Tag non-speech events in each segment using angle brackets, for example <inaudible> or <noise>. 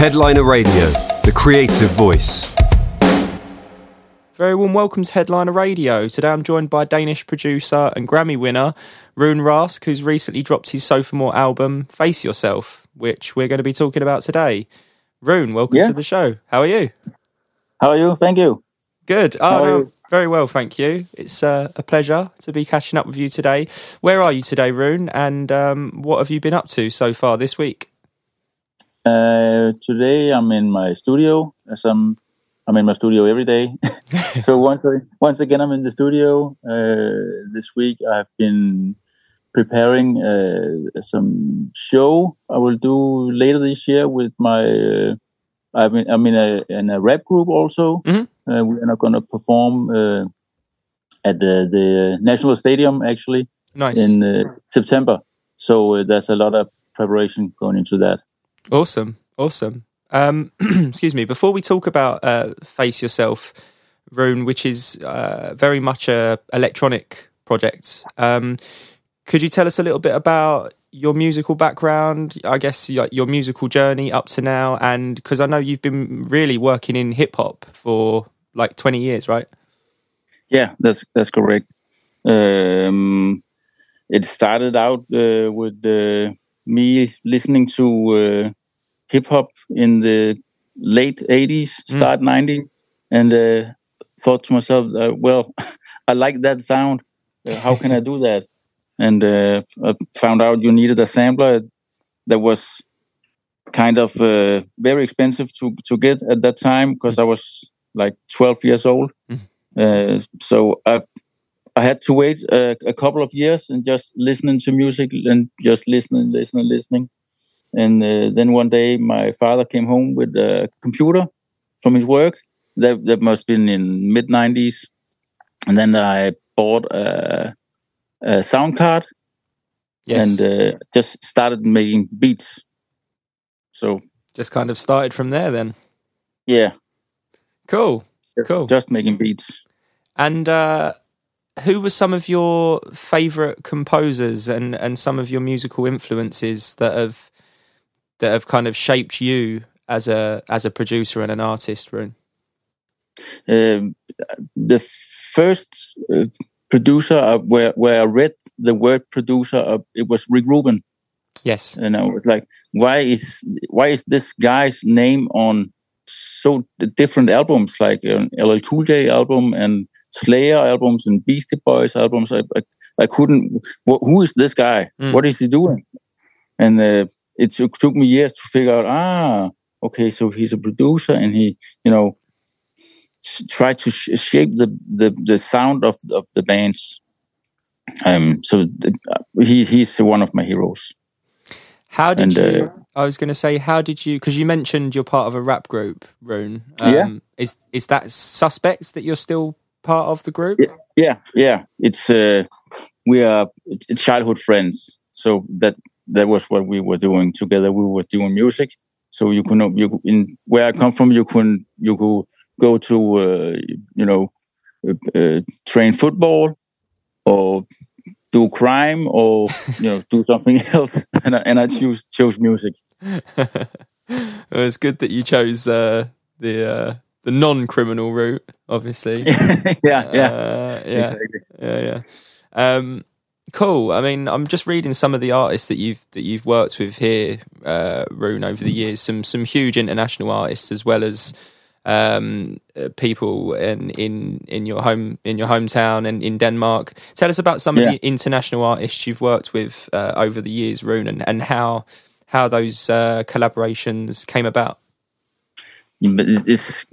Headliner Radio, the creative voice. Very warm welcome to Headliner Radio. Today I'm joined by Danish producer and Grammy winner Rune Rask, who's recently dropped his sophomore album Face Yourself, which we're going to be talking about today. Rune, welcome Yeah. to the show. How are you? How are you? Thank you. Good. How Oh, are no, you? very well, thank you. It's uh, a pleasure to be catching up with you today. Where are you today, Rune? And um, what have you been up to so far this week? Uh, today I'm in my studio. As I'm, I'm in my studio every day. <laughs> <laughs> so once, once again, I'm in the studio. Uh, this week I've been preparing uh, some show I will do later this year with my. Uh, I'm in, I'm in a in a rap group also. Mhm. Uh, we are not going to perform uh, at the the National Stadium actually. Nice. in uh, September. So uh, there's a lot of preparation going into that. Awesome, awesome. Um, <clears throat> excuse me. Before we talk about uh, Face Yourself, Rune, which is uh, very much a electronic project, um, could you tell us a little bit about your musical background? I guess your, your musical journey up to now, and because I know you've been really working in hip hop for like twenty years, right? Yeah, that's that's correct. Um, it started out uh, with uh, me listening to uh, hip hop in the late '80s, start '90s, and uh, thought to myself, uh, "Well, <laughs> I like that sound. Uh, how can I do <laughs> that?" And uh, I found out you needed a sampler that was kind of uh, very expensive to to get at that time because I was like 12 years old. Uh, so I I had to wait a, a couple of years and just listening to music and just listening, listening, listening. And uh, then one day, my father came home with a computer from his work. That that must have been in mid '90s. And then I bought a, a sound card Yes. and uh, just started making beats. So Just kind of started from there, then. yeah, Cool, cool. just making beats. And uh, who were some of your favourite composers and, and some of your musical influences that have that have kind of shaped you as a as a producer and an artist, Rune? um, the first uh, producer uh, where where I read the word producer, uh, it was Rick Rubin, Yes. and I was like, why is why is this guy's name on so different albums, like an LL Cool J album and Slayer albums and Beastie Boys albums? I I, I couldn't. wh- who is this guy? Mm. What is he doing? And uh, it took, took me years to figure out. Ah, okay, so he's a producer, and he, you know, try to sh- shape the, the the sound of of the bands. Um, so th- he he's one of my heroes. How did And, you? uh, I was going to say, how did you? Because you mentioned you're part of a rap group, Rune. Yeah. Is is that Suspekt that you're still part of the group? Yeah, yeah. It's uh, we are childhood friends, so that that was what we were doing together. We were doing music, so you could you in where I come from, you couldn't you could go to uh, you know uh, uh, train football or do crime or you know do something <laughs> else, and I, and I choose chose music. <laughs> Well, it's good that you chose uh, the uh, the non-criminal route, obviously. <laughs> yeah, yeah, Uh, yeah, exactly. yeah, yeah. Um, cool. I mean, I'm just reading some of the artists that you've that you've worked with here, uh, Rune, over the years. Some some huge international artists, as well as um, uh, people in in in your home in your hometown and in Denmark. Tell us about some Yeah. of the international artists you've worked with uh, over the years, Rune, and, and how how those uh, collaborations came about. But it's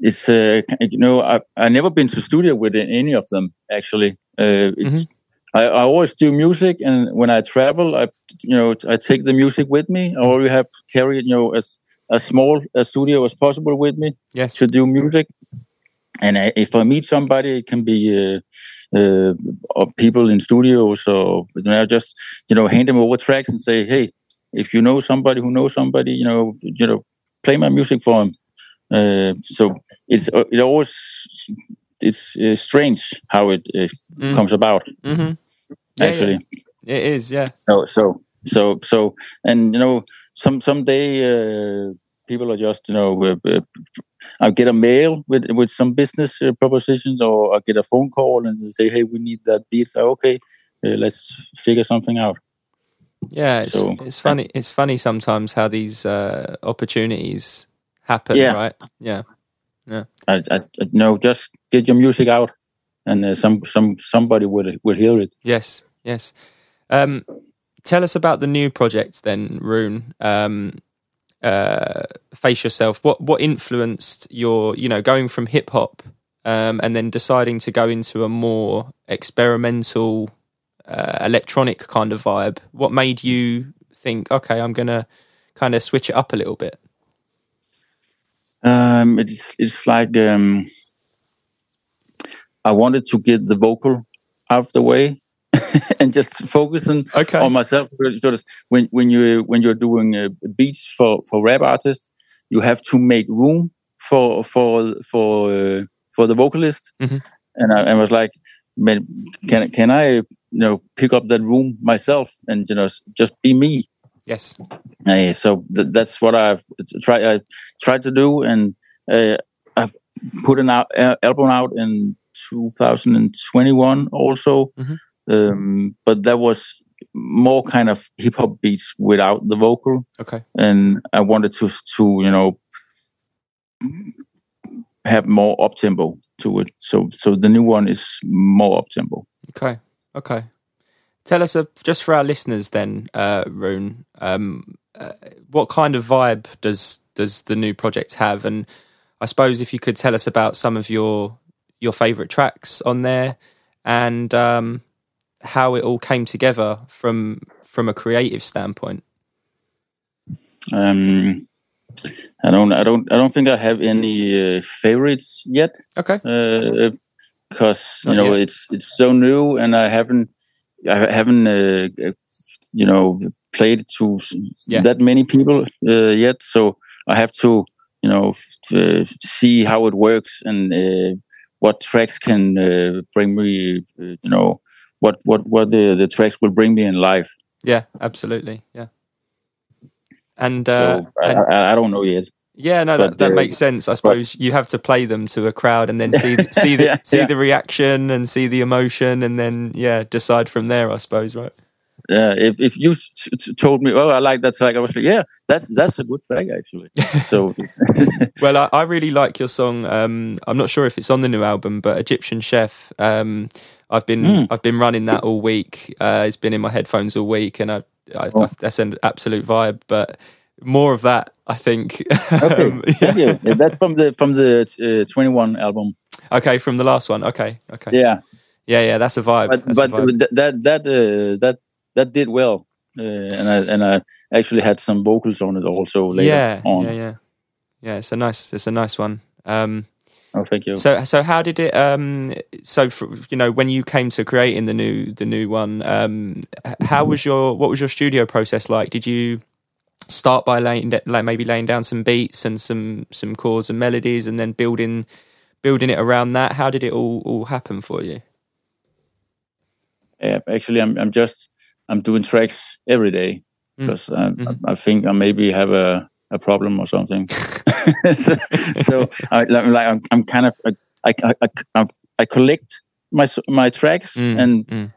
it's uh, you know I I never been to studio with any of them actually. Uh, it's I, I always do music, and when I travel, I you know I take the music with me. I always have carried you know as as small a studio as possible with me Yes. to do music. And I, if I meet somebody, it can be uh, uh, people in studios, or you know, just you know hand them over tracks and say, hey, if you know somebody who knows somebody, you know, you know, play my music for them. Uh, so it's uh, it always it's uh, strange how it uh, Mm. comes about. Mm-hmm. Yeah, Actually, yeah. It is. Yeah. so so so so and you know some someday uh, people are just you know uh, uh, I get a mail with with some business uh, propositions, or I get a phone call and they say, "Hey, we need that beat." So okay, uh, let's figure something out. Yeah, it's, So- it's funny. It's funny sometimes how these uh, opportunities happen, Yeah. right? Yeah, yeah. I, I no, just get your music out, and uh, some some somebody will will hear it. yes, yes. Um, tell us about the new project then, Rune. Um, uh, Face yourself. What what influenced your, you know, going from hip hop um, and then deciding to go into a more experimental, uh, electronic kind of vibe? What made you think, okay, I'm gonna kind of switch it up a little bit? Um, it's it's like um, I wanted to get the vocal out of the way <laughs> and just focus on, Okay. on myself. Because when when you when you're doing uh, beats for for rap artists, you have to make room for for for uh, for the vocalist. Mhm. And I, I was like, can can I you know pick up that room myself and you know just be me? yes. Uh, so th- that's what I've tried. I tried to do, and uh, I've put an out, uh, album out in 2021 also. Mhm. Um, but that was more kind of hip hop beats without the vocal, Okay. and I wanted to to you know have more up tempo to it. So so the new one is more up tempo. Okay. Okay. Tell us, uh, just for our listeners, then, uh, Rune, um, uh, what kind of vibe does does the new project have? And I suppose if you could tell us about some of your your favorite tracks on there, and um, how it all came together from from a creative standpoint. Um, I don't I don't I don't think I have any uh, favorites yet. Okay. uh, because you know yet. it's it's so new and I haven't I haven't uh, uh, you know played to Yeah. that many people uh, yet. So I have to you know see how it works and uh, what tracks can uh, bring me uh, you know what what what the the tracks will bring me in life. Yeah. Absolutely. Yeah. And, uh, so and I, I don't know yet. Yeah, no, that, But, that makes sense. I suppose you have to play them to a crowd and then see <laughs> see the Yeah, see yeah. the reaction and see the emotion and then yeah, decide from there. I suppose, right? Yeah, if if you t- t- told me, oh, I like that track, I was like, yeah, that's that's a good track actually. So <laughs> <laughs> Well, I, I really like your song. Um, I'm not sure if it's on the new album, but Egyptian Chef. Um, I've been Mm. I've been running that all week. Uh, it's been in my headphones all week, and I, I, Oh. I that's an absolute vibe. But more of that, I think. <laughs> okay, Um, yeah. thank you. Yeah, that's from the from the uh, Twenty One album. Okay, from the last one. Okay, okay. Yeah, yeah, yeah. That's a vibe. but That's a vibe. th- that that uh, that that did well, uh, and I and I actually had some vocals on it also later yeah, on. yeah, yeah, yeah. It's a nice, it's a nice one. Um, Oh, thank you. so, so how did it? Um, so, for, you know, when you came to creating the new, the new one, um, how was your, what was your studio process like? Did you start by laying, like maybe laying down some beats and some, some chords and melodies, and then building, building it around that? How did it all, all happen for you? Yeah, actually, I'm I'm just I'm doing tracks every day Mm. because I, Mhm. I, I think I maybe have a, a problem or something. so, <laughs> <laughs> so I, like like, I'm, I'm kind of I I, I, I, I collect my my tracks Mm, and mm.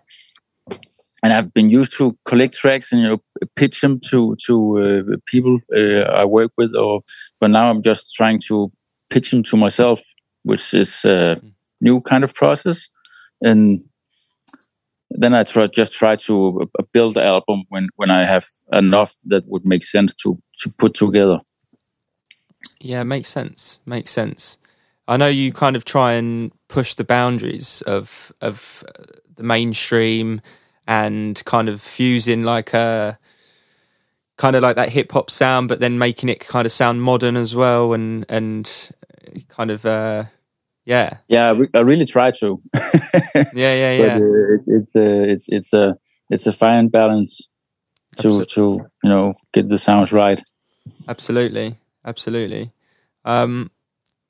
And I've been used to collect tracks and you know pitch them to to uh, people uh, I work with or but now I'm just trying to pitch them to myself which is a new kind of process and then I try just try to uh, build the album when when I have enough that would make sense to to put together Yeah, makes sense. Makes sense. I know you kind of try and push the boundaries of of uh, the mainstream and kind of fusing like a kind of like that hip hop sound, but then making it kind of sound modern as well, and and kind of uh, yeah, yeah I, re- I really try to <laughs> yeah, yeah, <laughs> but yeah. uh, it, it's uh, it's it's a it's a fine balance to Absolutely. to you know get the sounds right Absolutely, absolutely. Um,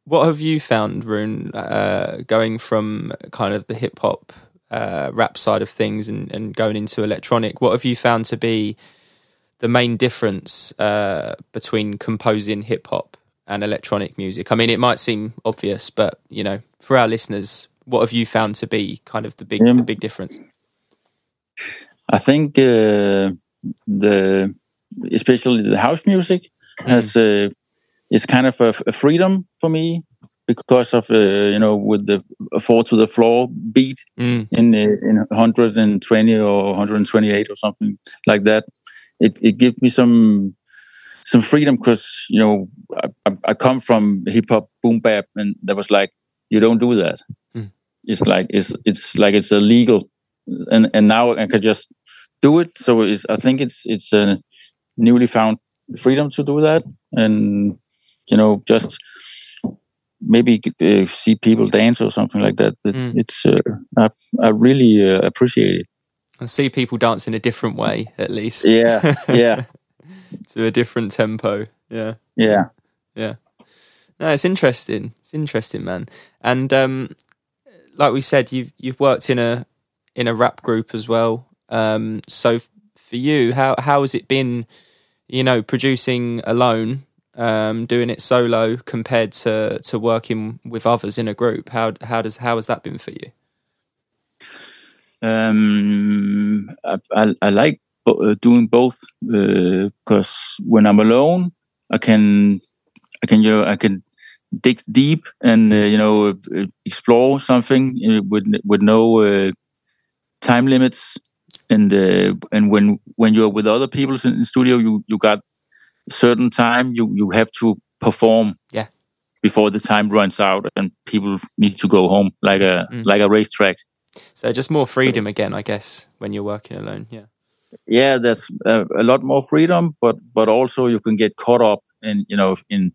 what have you found, Rune, uh, going from kind of the hip hop uh, rap side of things and, and going into electronic? What have you found to be the main difference uh, between composing hip hop and electronic music? I mean, it might seem obvious, but you know, for our listeners, what have you found to be kind of the big Yeah. the big difference? I think uh, the especially the house music has uh, is kind of a, a freedom for me because of uh, you know with the four to the floor beat Mm, in uh, in 120 or 128 or something like that. It it gives me some some freedom because you know I, I, I come from hip hop boom bap and that was like you don't do that. Mm. It's like it's it's like it's illegal, and and now I can just do it. So it's I think it's it's a newly found freedom to do that, and you know just maybe uh, see people dance or something like that. It- Mm. It's uh, I I really uh, appreciate it. I see people dance in a different way, at least. Yeah, yeah, <laughs> to a different tempo. Yeah. Yeah. yeah. No, it's interesting. It's interesting, man. And um, like we said, you've you've worked in a in a rap group as well. Um, so f- for you, how how has it been? You know, producing alone, um, doing it solo compared to to working with others in a group. How how does how has that been for you? Um, I, I, I like uh, doing both because when I'm alone, I can, I can, you know, I can dig deep and uh, you know uh, explore something uh, with with no uh, time limits. And uh, and when when you're with other people in the studio, you you got certain time you you have to perform. Yeah. Before the time runs out and people need to go home, like a Mm. like a racetrack. So just more freedom again, I guess, when you're working alone. Yeah. yeah there's a, a lot more freedom but but also you can get caught up in you know in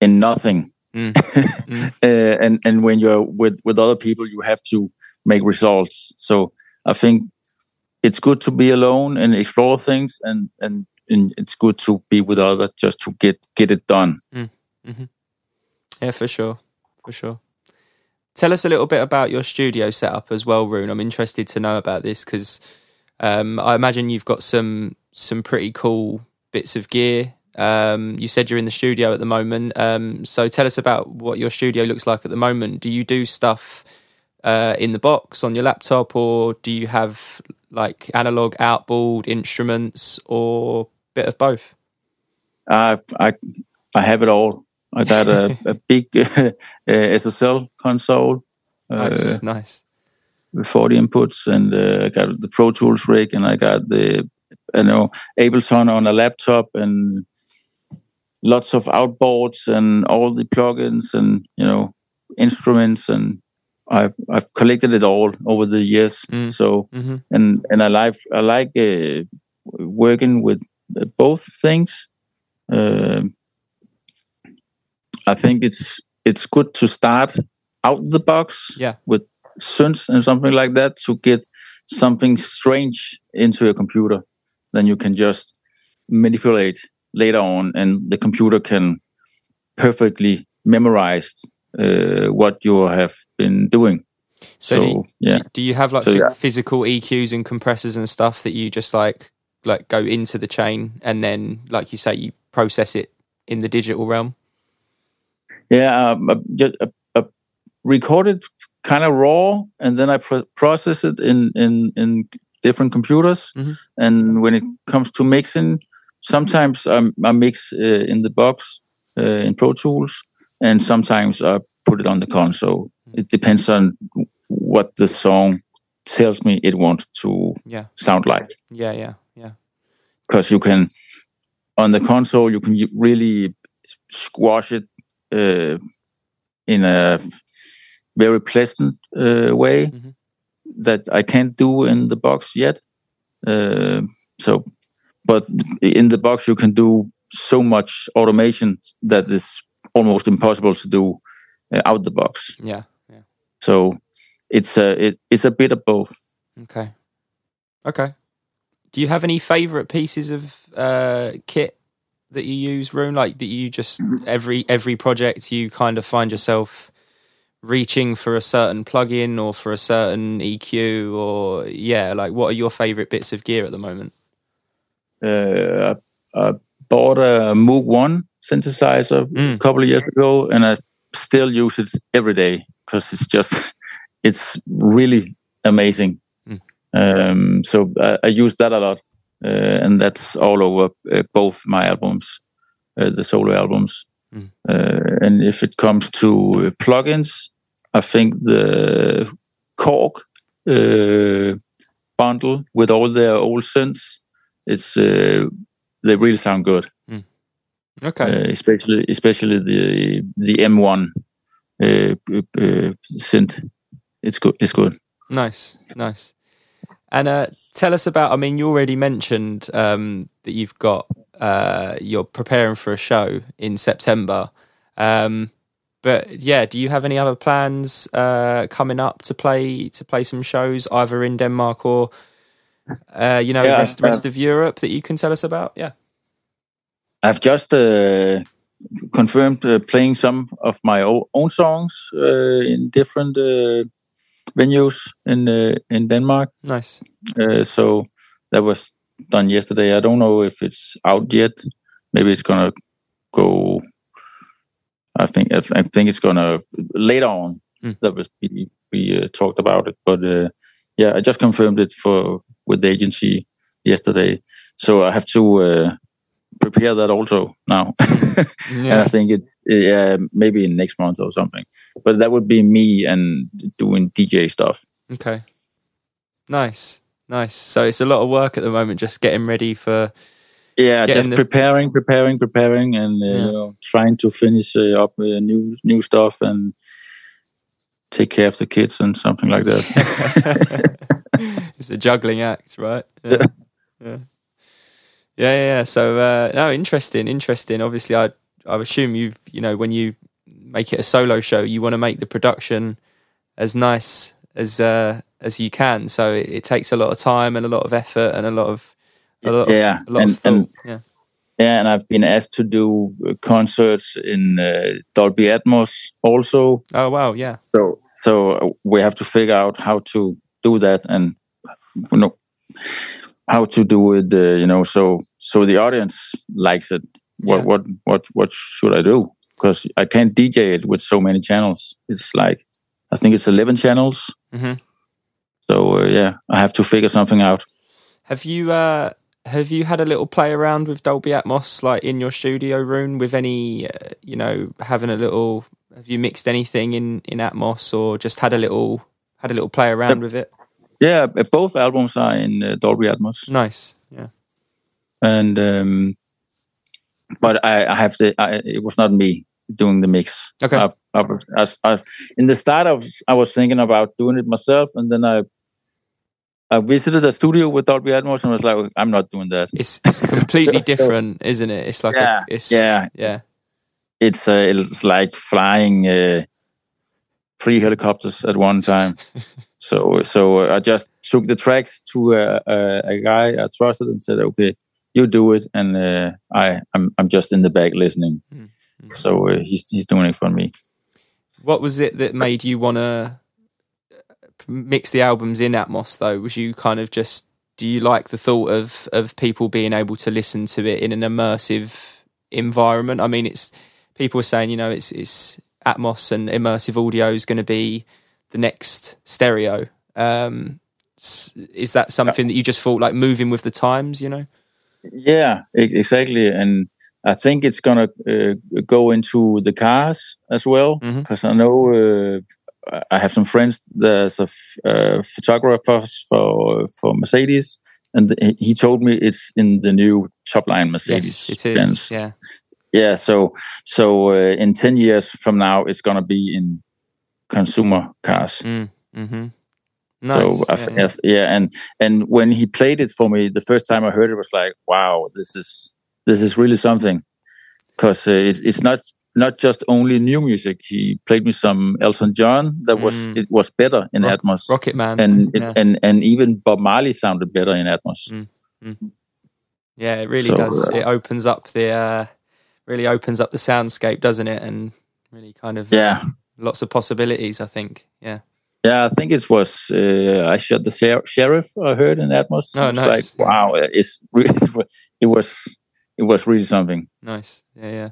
in nothing Mm. <laughs> Mm. uh, and and when you're with with other people you have to make results so i think it's good to be alone and explore things and and, and it's good to be with others just to get get it done Yeah, for sure, for sure. Tell us a little bit about your studio setup as well, Rune. I'm interested to know about this because um, I imagine you've got some some pretty cool bits of gear. Um, you said you're in the studio at the moment, um, so tell us about what your studio looks like at the moment. Do you do stuff uh, in the box on your laptop, or do you have like analog outboard instruments, or bit of both? i i i have it all i got a, a big <laughs> uh, ssl console uh, Nice, nice. with 40 inputs and uh, I got the Pro Tools rig and I got the you know Ableton on a laptop and lots of outboards and all the plugins and you know instruments and I've I've collected it all over the years. Mm. So hmm and and I like I like uh, working with uh, both things. Um I think it's it's good to start out the box Yeah. with synths and something like that to get something strange into a computer. Then you can just manipulate later on, and the computer can perfectly memorize uh, what you have been doing. So, So, do, you, yeah. do, you have like So, yeah. physical EQs and compressors and stuff that you just like like go into the chain and then, like you say, you process it in the digital realm? Yeah, um, I just record it kind of raw, and then I pro- process it in in in different computers. Mhm. And when it comes to mixing, sometimes I, I mix uh, in the box uh, in Pro Tools, and sometimes I put it on the console. It depends on what the song tells me it wants to Yeah, sound like. yeah, yeah. Because you can on the console you can really squash it uh, in a very pleasant uh, way Mhm. that I can't do in the box yet. Uh, so, but in the box you can do so much automation that is almost impossible to do uh, out the box. Yeah, yeah. So it's a it, it's a bit of both. Okay, okay. Do you have any favorite pieces of uh, kit that you use, Rune? Like that you just every every project you kind of find yourself reaching for a certain plugin or for a certain EQ or yeah, like what are your favorite bits of gear at the moment? uh, I, I bought a Moog One synthesizer Mm. a couple of years ago, and I still use it every day because it's just <laughs> it's really amazing. Mm. Um, so I, I use that a lot, uh, and that's all over uh, both my albums, uh, the solo albums. Mm. Uh, and if it comes to uh, plugins, I think the Korg uh, bundle with all their old synths, it's uh, they really sound good Okay. uh, especially especially the the M1 uh, uh, synth. It's good. It's good. Nice, nice. And uh, tell us about. I mean, you already mentioned um, that you've got uh, you're preparing for a show in September. Um, but yeah, do you have any other plans uh, coming up to play to play some shows either in Denmark or uh, you know Yeah, rest rest of Europe that you can tell us about? Yeah. I've just uh, confirmed uh, playing some of my own songs uh, in different uh, venues in uh, in Denmark. Nice. Uh, so that was done yesterday. I don't know if it's out yet. Maybe it's gonna go. I think I th- I think it's gonna later on. Mm. That was be, be uh, talked about it, but uh, yeah, I just confirmed it for with the agency yesterday. So I have to uh, prepare that also now, <laughs> and I think it yeah maybe in next month or something. But that would be me and doing DJ stuff. Okay. Nice. Nice. So it's a lot of work at the moment, just getting ready for. Yeah, Getting just the- preparing, preparing, preparing, and uh, Yeah. you know, trying to finish uh, up uh, new new stuff and take care of the kids and something like that. <laughs> it's a juggling act, right? Yeah. <laughs> yeah. Yeah, yeah, yeah. So uh, no, interesting, interesting. Obviously, I I assume you've you know when you make it a solo show, you want to make the production as nice as uh, as you can. So it, it takes a lot of time and a lot of effort and a lot of a lot of, yeah, a lot and, of and yeah. yeah, and I've been asked to do uh, concerts in uh, Dolby Atmos also. Oh wow, yeah. So so uh, we have to figure out how to do that and you know how to do it. Uh, you know, so so the audience likes it. What Yeah. what what what should I do? Because I can't DJ it with so many channels. It's like I think it's eleven channels. Mhm. So uh, yeah, I have to figure something out. Have you uh, have you had a little play around with Dolby Atmos, like in your studio room, with any, uh, you know, having a little? Have you mixed anything in in Atmos, or just had a little had a little play around with it? Yeah, uh, both albums are in uh, Dolby Atmos, Nice, yeah, and um, but I, I have to. I, it was not me doing the mix. Okay. I, I, I, in the start, I was, I was thinking about doing it myself, and then I I visited a studio with Dolby Atmos, and was like, I'm not doing that. it's it's completely <laughs> different, isn't it? It's like Yeah, a, it's yeah. yeah, It's uh, it's like flying uh, three helicopters at one time. <laughs> so so uh, I just took the tracks to uh, uh, a guy I trusted and said, okay, you do it, and uh, I I'm I'm just in the back listening. Mm. So uh, he's he's doing it for me. What was it that made you want to mix the albums in Atmos? Though, was you kind of just do you like the thought of of people being able to listen to it in an immersive environment? I mean, it's people are saying you know it's it's Atmos and immersive audio is going to be the next stereo. Um, is that something that you just thought like moving with the times? You know, Yeah, exactly. And I think it's gonna uh, go into the cars as well because I know uh, I have some friends that's a f- uh, photographer for for Mercedes, and th- he told me it's in the new top line Mercedes. yes, it is. Benz. Yeah, Yeah. So so uh, in ten years from now, it's gonna be in consumer cars. mm, mm-hmm. So Nice. I yeah, yeah. yeah, and and when he played it for me, the first time I heard it was like, wow, this is this is really something, because uh, it's it's not not just only new music. He played me some Elton John that was Mm. it was better in Rock- Atmos, Rocket Man, and it, yeah. and and even Bob Marley sounded better in Atmos. Mm. Yeah, it really So, does. uh, it opens up the uh, really opens up the soundscape, doesn't it? And really kind of Yeah, lots of possibilities. I think. Yeah. Yeah, I think it was. Uh, I shot the sher- sheriff. I heard in Atmos. Oh, it's nice. Like <laughs> wow, it's really. It was. It was really something. Nice. Yeah, yeah.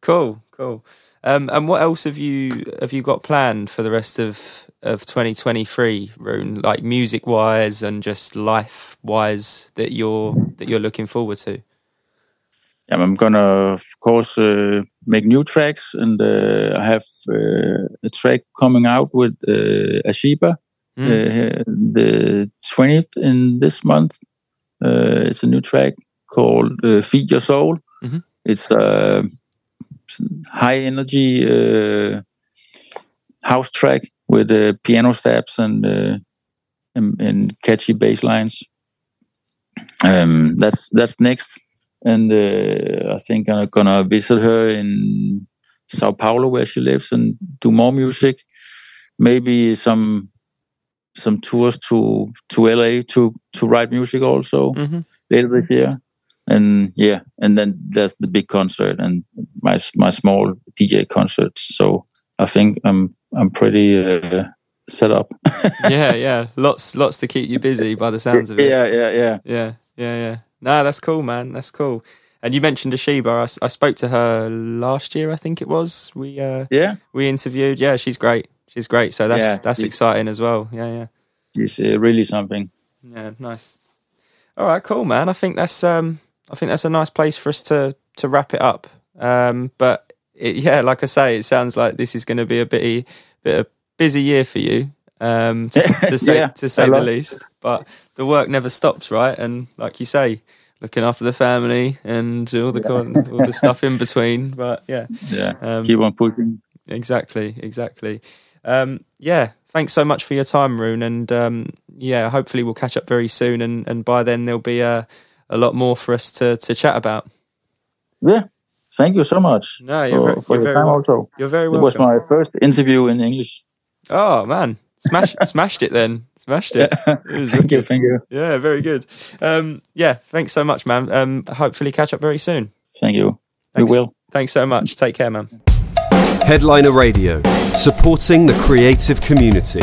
Cool, cool. Um, and what else have you have you got planned for the rest of of 2023, Rune? Like music wise and just life wise that you're that you're looking forward to. Yeah, I'm gonna, of course, uh, make new tracks, and uh, I have uh, track coming out with uh, Ashibah Mm. uh, the 20th in this month. Uh, it's a new track called uh, "Feed Your Soul." Mhm. It's a high energy uh, house track with uh, piano steps and, uh, and and catchy bass lines. Um, that's that's next, and uh, I think I'm gonna visit her in Sao Paulo where she lives and do more music. Maybe some some tours to to LA to to write music also hmm later this year. And yeah, and then there's the big concert and my my small DJ concerts. So I think I'm I'm pretty uh, set up. <laughs> yeah, yeah. Lots lots to keep you busy by the sounds of it. yeah, yeah, yeah. Yeah, yeah, yeah. No, that's cool, man. That's cool. And you mentioned Ashibah. I spoke to her last year, I think it was. We uh, Yeah, we interviewed. Yeah, she's great. She's great. So that's Yeah, that's exciting as well. Yeah, yeah, it's uh, really something. yeah. Nice. All right, cool, man. I think that's um, I think that's a nice place for us to to wrap it up. Um, but it, yeah, like I say, it sounds like this is going to be a bit bit of busy year for you. Um, to, to <laughs> say Yeah, to say the least. But the work never stops, right? And like you say, looking after the family and all the con- all the stuff in between. <laughs> But yeah, Yeah, um, keep on pushing. exactly, exactly. Um, yeah, thanks so much for your time, Rune. And um, yeah, hopefully we'll catch up very soon. And, and by then there'll be a a lot more for us to to chat about. Yeah, thank you so much No, you're, for, ver- for you're your very time. wel- Also, you're very welcome. it was my first interview in English. Oh man, smash <laughs> smashed it then, smashed it. It was <laughs> thank you, thank you, Yeah, very good. Um, yeah, thanks so much, man. Um, hopefully catch up very soon. thank you. Thanks. We will. Thanks so much. Take care, man. Headliner Radio, supporting the creative community.